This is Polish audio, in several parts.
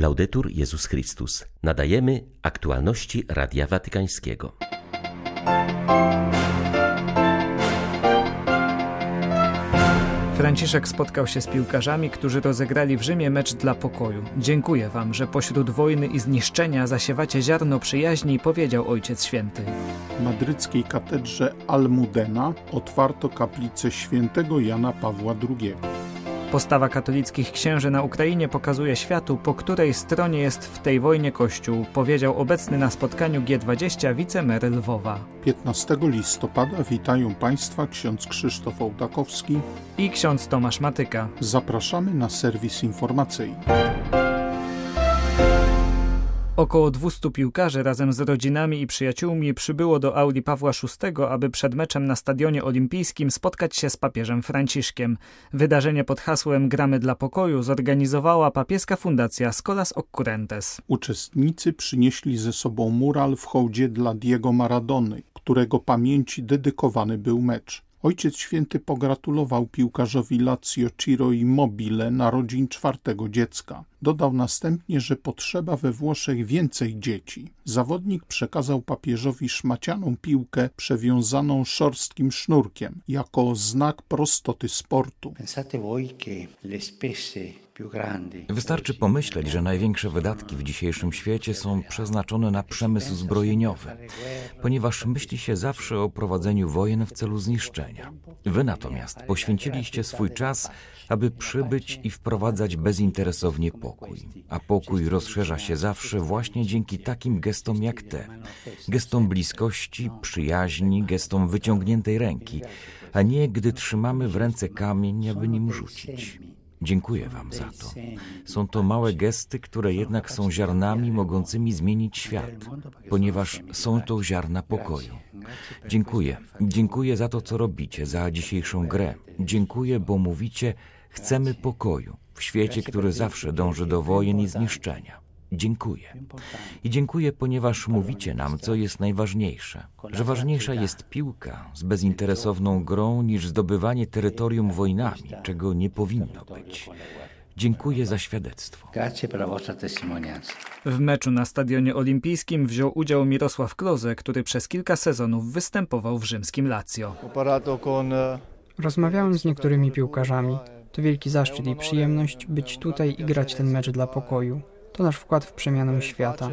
Laudetur Jezus Chrystus. Nadajemy aktualności Radia Watykańskiego. Franciszek spotkał się z piłkarzami, którzy rozegrali w Rzymie mecz dla pokoju. Dziękuję wam, że pośród wojny i zniszczenia zasiewacie ziarno przyjaźni, powiedział Ojciec Święty. W madryckiej katedrze Almudena otwarto kaplicę świętego Jana Pawła II. Postawa katolickich księży na Ukrainie pokazuje światu, po której stronie jest w tej wojnie Kościół, powiedział obecny na spotkaniu G20 wicemer Lwowa. 15 listopada witają Państwa ksiądz Krzysztof Ołtakowski i ksiądz Tomasz Matyka. Zapraszamy na serwis informacyjny. Około 200 piłkarzy razem z rodzinami i przyjaciółmi przybyło do auli Pawła VI, aby przed meczem na Stadionie Olimpijskim spotkać się z papieżem Franciszkiem. Wydarzenie pod hasłem Gramy dla pokoju zorganizowała papieska fundacja Scholas Occurrentes. Uczestnicy przynieśli ze sobą mural w hołdzie dla Diego Maradony, którego pamięci dedykowany był mecz. Ojciec Święty pogratulował piłkarzowi Lazio Ciro Immobile narodzin czwartego dziecka. Dodał następnie, że potrzeba we Włoszech więcej dzieci. Zawodnik przekazał papieżowi szmacianą piłkę przewiązaną szorstkim sznurkiem, jako znak prostoty sportu. Wystarczy pomyśleć, że największe wydatki w dzisiejszym świecie są przeznaczone na przemysł zbrojeniowy, ponieważ myśli się zawsze o prowadzeniu wojen w celu zniszczenia. Wy natomiast poświęciliście swój czas, aby przybyć i wprowadzać bezinteresownie pokój. A pokój rozszerza się zawsze właśnie dzięki takim gestom jak te. Gestom bliskości, przyjaźni, gestom wyciągniętej ręki, a nie gdy trzymamy w ręce kamień, aby nim rzucić. Dziękuję Wam za to. Są to małe gesty, które jednak są ziarnami mogącymi zmienić świat, ponieważ są to ziarna pokoju. Dziękuję. Dziękuję za to, co robicie, za dzisiejszą grę. Dziękuję, bo mówicie, chcemy pokoju w świecie, który zawsze dąży do wojen i zniszczenia. Dziękuję. I dziękuję, ponieważ mówicie nam, co jest najważniejsze. Że ważniejsza jest piłka z bezinteresowną grą niż zdobywanie terytorium wojnami, czego nie powinno być. Dziękuję za świadectwo. W meczu na Stadionie Olimpijskim wziął udział Mirosław Kloze, który przez kilka sezonów występował w rzymskim Lazio. Rozmawiałem z niektórymi piłkarzami. To wielki zaszczyt i przyjemność być tutaj i grać ten mecz dla pokoju. To nasz wkład w przemianę świata.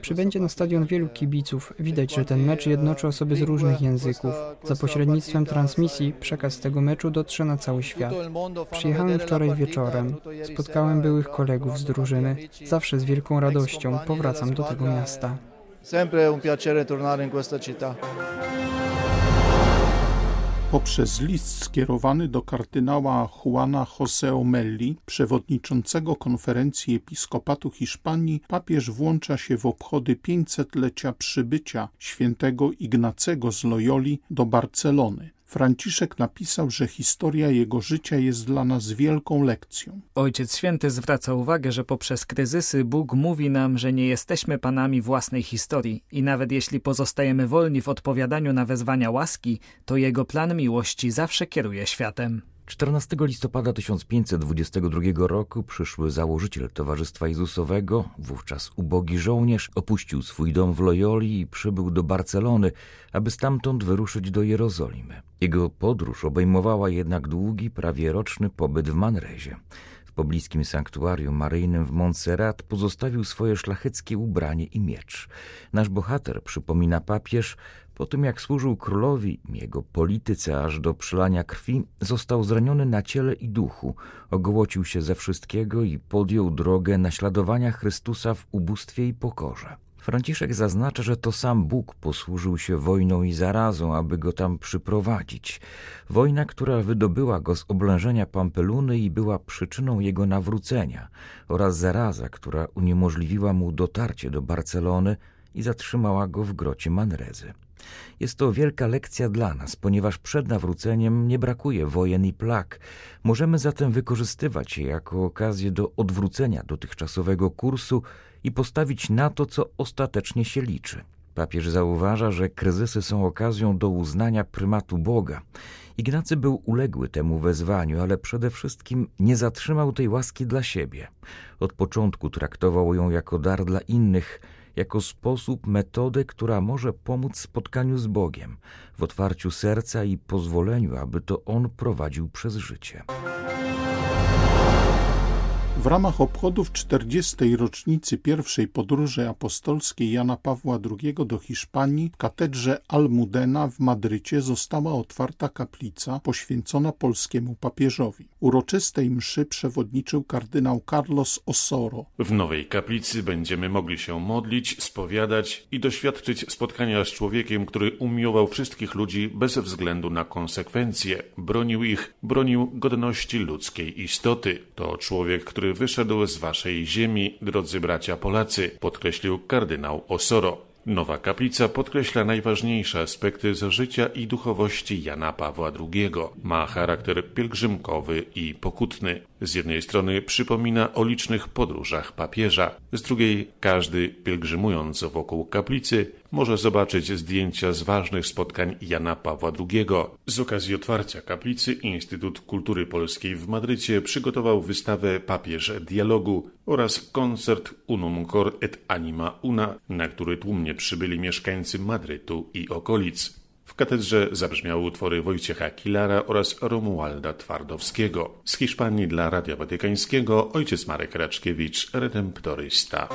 Przybędzie na stadion wielu kibiców. Widać, że ten mecz jednoczy osoby z różnych języków. Za pośrednictwem transmisji przekaz tego meczu dotrze na cały świat. Przyjechałem wczoraj wieczorem. Spotkałem byłych kolegów z drużyny. Zawsze z wielką radością powracam do tego miasta. Sempre un piacere tornare in questa città. Poprzez list skierowany do kardynała Juana José Melli, przewodniczącego konferencji episkopatu Hiszpanii, papież włącza się w obchody 500-lecia przybycia świętego Ignacego z Loyoli do Barcelony. Franciszek napisał, że historia jego życia jest dla nas wielką lekcją. Ojciec Święty zwraca uwagę, że poprzez kryzysy Bóg mówi nam, że nie jesteśmy panami własnej historii i nawet jeśli pozostajemy wolni w odpowiadaniu na wezwania łaski, to jego plan miłości zawsze kieruje światem. 14 listopada 1522 roku przyszły założyciel Towarzystwa Jezusowego, wówczas ubogi żołnierz, opuścił swój dom w Loyoli i przybył do Barcelony, aby stamtąd wyruszyć do Jerozolimy. Jego podróż obejmowała jednak długi, prawie roczny pobyt w Manrezie. W pobliskim sanktuarium maryjnym w Montserrat pozostawił swoje szlacheckie ubranie i miecz. Nasz bohater, przypomina papież, po tym jak służył królowi, jego polityce aż do przylania krwi, został zraniony na ciele i duchu, ogołocił się ze wszystkiego i podjął drogę naśladowania Chrystusa w ubóstwie i pokorze. Franciszek zaznacza, że to sam Bóg posłużył się wojną i zarazą, aby go tam przyprowadzić. Wojna, która wydobyła go z oblężenia Pampeluny i była przyczyną jego nawrócenia, oraz zaraza, która uniemożliwiła mu dotarcie do Barcelony i zatrzymała go w grocie Manrezy. Jest to wielka lekcja dla nas, ponieważ przed nawróceniem nie brakuje wojen i plag. Możemy zatem wykorzystywać je jako okazję do odwrócenia dotychczasowego kursu i postawić na to, co ostatecznie się liczy. Papież zauważa, że kryzysy są okazją do uznania prymatu Boga. Ignacy był uległy temu wezwaniu, ale przede wszystkim nie zatrzymał tej łaski dla siebie. Od początku traktował ją jako dar dla innych, jako sposób, metodę, która może pomóc spotkaniu z Bogiem, w otwarciu serca i pozwoleniu, aby to On prowadził przez życie. W ramach obchodów 40. rocznicy pierwszej podróży apostolskiej Jana Pawła II do Hiszpanii w katedrze Almudena w Madrycie została otwarta kaplica poświęcona polskiemu papieżowi. Uroczystej mszy przewodniczył kardynał Carlos Osoro. W nowej kaplicy będziemy mogli się modlić, spowiadać i doświadczyć spotkania z człowiekiem, który umiłował wszystkich ludzi bez względu na konsekwencje, bronił ich, bronił godności ludzkiej istoty. To człowiek, który wyszedł z waszej ziemi, drodzy bracia Polacy, podkreślił kardynał Osoro. Nowa kaplica podkreśla najważniejsze aspekty z życia i duchowości Jana Pawła II. Ma charakter pielgrzymkowy i pokutny. Z jednej strony przypomina o licznych podróżach papieża, z drugiej każdy pielgrzymując wokół kaplicy może zobaczyć zdjęcia z ważnych spotkań Jana Pawła II. Z okazji otwarcia kaplicy Instytut Kultury Polskiej w Madrycie przygotował wystawę Papież Dialogu oraz koncert Unum Cor et Anima Una, na który tłumnie przybyli mieszkańcy Madrytu i okolic. W katedrze zabrzmiały utwory Wojciecha Kilara oraz Romualda Twardowskiego. Z Hiszpanii dla Radia Watykańskiego ojciec Marek Raczkiewicz, redemptorysta.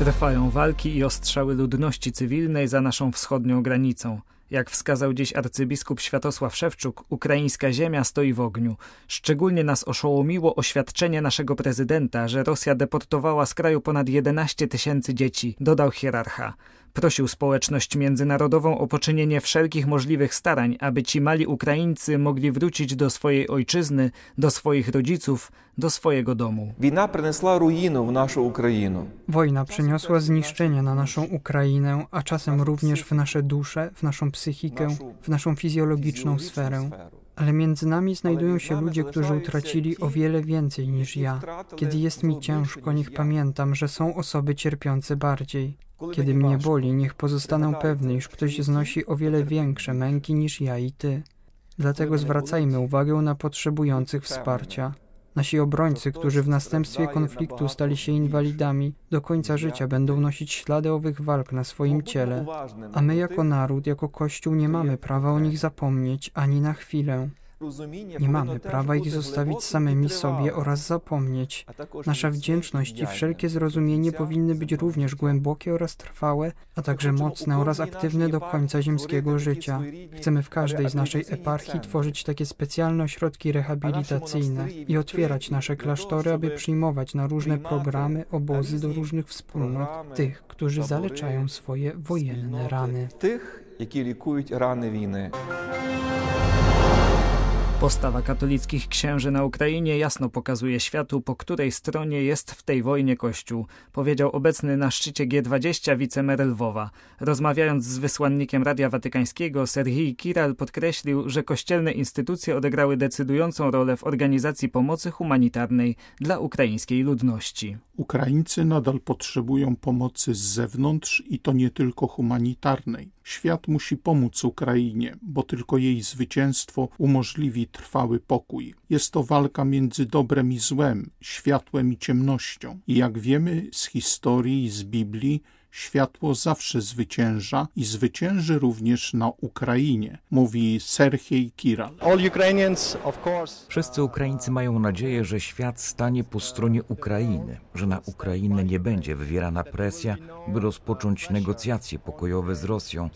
Trwają walki i ostrzały ludności cywilnej za naszą wschodnią granicą. Jak wskazał dziś arcybiskup Światosław Szewczuk, ukraińska ziemia stoi w ogniu. Szczególnie nas oszołomiło oświadczenie naszego prezydenta, że Rosja deportowała z kraju ponad 11 tysięcy dzieci, dodał hierarcha. Prosił społeczność międzynarodową o poczynienie wszelkich możliwych starań, aby ci mali Ukraińcy mogli wrócić do swojej ojczyzny, do swoich rodziców, do swojego domu. Wojna przyniosła ruinę w naszą Ukrainę. Wojna przyniosła zniszczenia na naszą Ukrainę, a czasem również w nasze dusze, w naszą psychikę, w naszą fizjologiczną sferę. Ale między nami znajdują się ludzie, którzy utracili o wiele więcej niż ja. Kiedy jest mi ciężko, niech pamiętam, że są osoby cierpiące bardziej. Kiedy mnie boli, niech pozostanę pewny, iż ktoś znosi o wiele większe męki niż ja i ty. Dlatego zwracajmy uwagę na potrzebujących wsparcia. Nasi obrońcy, którzy w następstwie konfliktu stali się inwalidami, do końca życia będą nosić ślady owych walk na swoim ciele, a my jako naród, jako Kościół nie mamy prawa o nich zapomnieć ani na chwilę. Nie mamy prawa ich zostawić samymi sobie oraz zapomnieć. Nasza wdzięczność i wszelkie zrozumienie powinny być również głębokie oraz trwałe, a także mocne oraz aktywne do końca ziemskiego życia. Chcemy w każdej z naszej eparchii tworzyć takie specjalne ośrodki rehabilitacyjne i otwierać nasze klasztory, aby przyjmować na różne programy, obozy do różnych wspólnot tych, którzy zaleczają swoje wojenne rany. Tych, які лікують рани війни. Postawa katolickich księży na Ukrainie jasno pokazuje światu, po której stronie jest w tej wojnie Kościół, powiedział obecny na szczycie G20 wicemer Lwowa. Rozmawiając z wysłannikiem Radia Watykańskiego, Serhii Kiral podkreślił, że kościelne instytucje odegrały decydującą rolę w organizacji pomocy humanitarnej dla ukraińskiej ludności. Ukraińcy nadal potrzebują pomocy z zewnątrz i to nie tylko humanitarnej. Świat musi pomóc Ukrainie, bo tylko jej zwycięstwo umożliwi trwały pokój. Jest to walka między dobrem i złem, światłem i ciemnością. I jak wiemy z historii i z Biblii, światło zawsze zwycięża i zwycięży również na Ukrainie, mówi Serhiej Kiral. Wszyscy Ukraińcy mają nadzieję, że świat stanie po stronie Ukrainy, że na Ukrainę nie będzie wywierana presja, by rozpocząć negocjacje pokojowe z Rosją.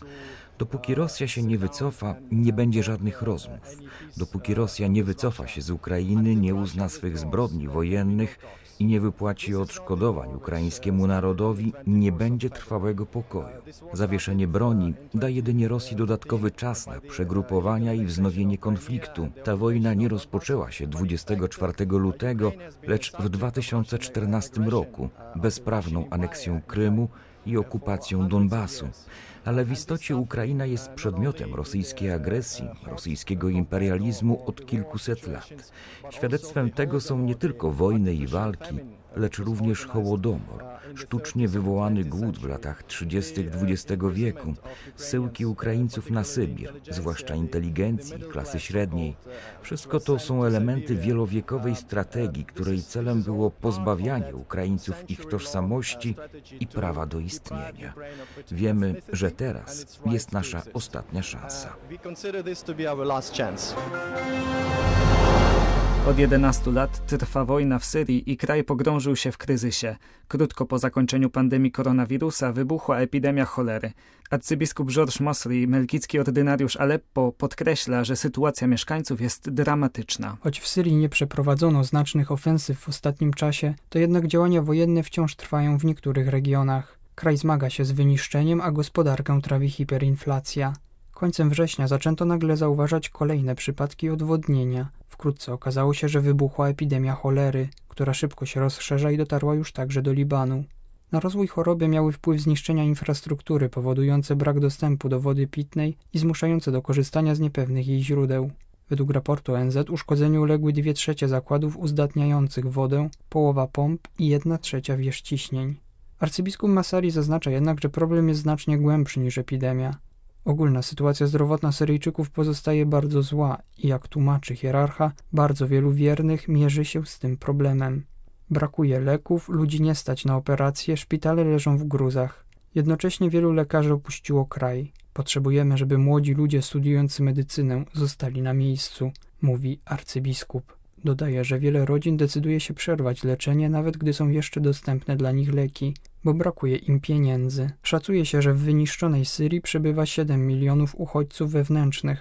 Dopóki Rosja się nie wycofa, nie będzie żadnych rozmów. Dopóki Rosja nie wycofa się z Ukrainy, nie uzna swych zbrodni wojennych i nie wypłaci odszkodowań ukraińskiemu narodowi, nie będzie trwałego pokoju. Zawieszenie broni da jedynie Rosji dodatkowy czas na przegrupowania i wznowienie konfliktu. Ta wojna nie rozpoczęła się 24 lutego, lecz w 2014 roku bezprawną aneksją Krymu i okupacją Donbasu ale w istocie Ukraina jest przedmiotem rosyjskiej agresji, rosyjskiego imperializmu od kilkuset lat. Świadectwem tego są nie tylko wojny i walki, lecz również hołodomor, sztucznie wywołany głód w latach 30. XX wieku, syłki Ukraińców na Sybir, zwłaszcza inteligencji, klasy średniej. Wszystko to są elementy wielowiekowej strategii, której celem było pozbawianie Ukraińców ich tożsamości i prawa do istnienia. Wiemy, że teraz jest nasza ostatnia szansa. Od 11 lat trwa wojna w Syrii i kraj pogrążył się w kryzysie. Krótko po zakończeniu pandemii koronawirusa wybuchła epidemia cholery. Arcybiskup Georges Mosri, melkicki ordynariusz Aleppo, podkreśla, że sytuacja mieszkańców jest dramatyczna. Choć w Syrii nie przeprowadzono znacznych ofensyw w ostatnim czasie, to jednak działania wojenne wciąż trwają w niektórych regionach. Kraj zmaga się z wyniszczeniem, a gospodarkę trawi hiperinflacja. Końcem września zaczęto nagle zauważać kolejne przypadki odwodnienia. Wkrótce okazało się, że wybuchła epidemia cholery, która szybko się rozszerza i dotarła już także do Libanu. Na rozwój choroby miały wpływ zniszczenia infrastruktury powodujące brak dostępu do wody pitnej i zmuszające do korzystania z niepewnych jej źródeł. Według raportu ONZ uszkodzeniu uległy dwie trzecie zakładów uzdatniających wodę, połowa pomp i jedna trzecia wież ciśnień. Arcybiskup Masari zaznacza jednak, że problem jest znacznie głębszy niż epidemia. Ogólna sytuacja zdrowotna Syryjczyków pozostaje bardzo zła i jak tłumaczy hierarcha, bardzo wielu wiernych mierzy się z tym problemem. Brakuje leków, ludzi nie stać na operacje, szpitale leżą w gruzach. Jednocześnie wielu lekarzy opuściło kraj. Potrzebujemy, żeby młodzi ludzie studiujący medycynę zostali na miejscu, mówi arcybiskup. Dodaje, że wiele rodzin decyduje się przerwać leczenie, nawet gdy są jeszcze dostępne dla nich leki, bo brakuje im pieniędzy. Szacuje się, że w wyniszczonej Syrii przebywa 7 milionów uchodźców wewnętrznych.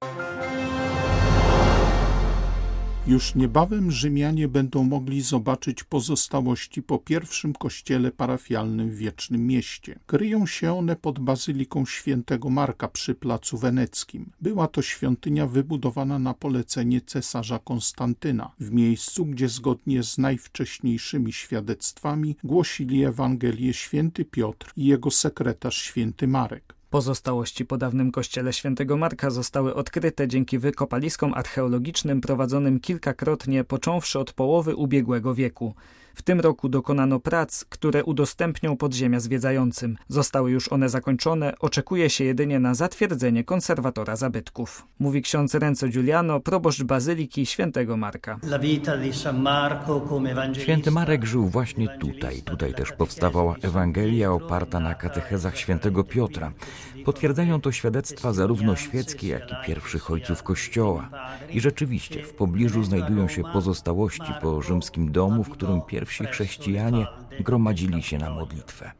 Już niebawem Rzymianie będą mogli zobaczyć pozostałości po pierwszym kościele parafialnym w Wiecznym Mieście. Kryją się one pod bazyliką świętego Marka przy Placu Weneckim. Była to świątynia wybudowana na polecenie cesarza Konstantyna, w miejscu, gdzie zgodnie z najwcześniejszymi świadectwami głosili Ewangelię święty Piotr i jego sekretarz święty Marek. Pozostałości po dawnym kościele świętego Marka zostały odkryte dzięki wykopaliskom archeologicznym prowadzonym kilkakrotnie począwszy od połowy ubiegłego wieku. W tym roku dokonano prac, które udostępnią podziemia zwiedzającym. Zostały już one zakończone, oczekuje się jedynie na zatwierdzenie konserwatora zabytków. Mówi ksiądz Renzo Giuliano, proboszcz Bazyliki Świętego Marka. Święty Marek żył właśnie tutaj. Tutaj też powstawała Ewangelia oparta na katechezach świętego Piotra. Potwierdzają to świadectwa zarówno świeckie, jak i pierwszych ojców Kościoła. I rzeczywiście w pobliżu znajdują się pozostałości po rzymskim domu, w którym pierwsi chrześcijanie gromadzili się na modlitwę.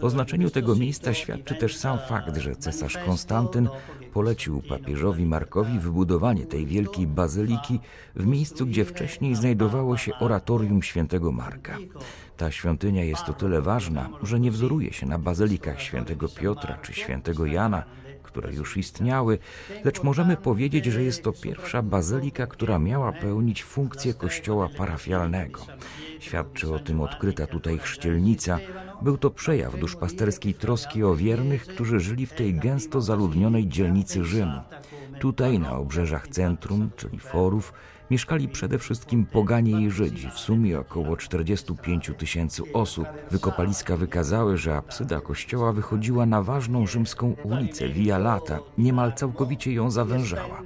O znaczeniu tego miejsca świadczy też sam fakt, że cesarz Konstantyn polecił papieżowi Markowi wybudowanie tej wielkiej bazyliki w miejscu, gdzie wcześniej znajdowało się oratorium świętego Marka. Ta świątynia jest o tyle ważna, że nie wzoruje się na bazylikach świętego Piotra czy świętego Jana, które już istniały, lecz możemy powiedzieć, że jest to pierwsza bazylika, która miała pełnić funkcję kościoła parafialnego. Świadczy o tym odkryta tutaj chrzcielnica. Był to przejaw duszpasterskiej troski o wiernych, którzy żyli w tej gęsto zaludnionej dzielnicy Rzymu. Tutaj, na obrzeżach centrum, czyli forów, mieszkali przede wszystkim poganie i Żydzi, w sumie około 45 tysięcy osób. Wykopaliska wykazały, że absyda kościoła wychodziła na ważną rzymską ulicę Via Lata, niemal całkowicie ją zawężała.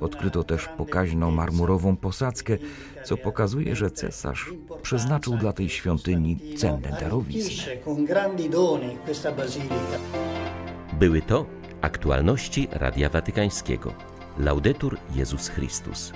Odkryto też pokaźną marmurową posadzkę, co pokazuje, że cesarz przeznaczył dla tej świątyni cenne darowizny. Były to aktualności Radia Watykańskiego. Laudetur Jezus Chrystus.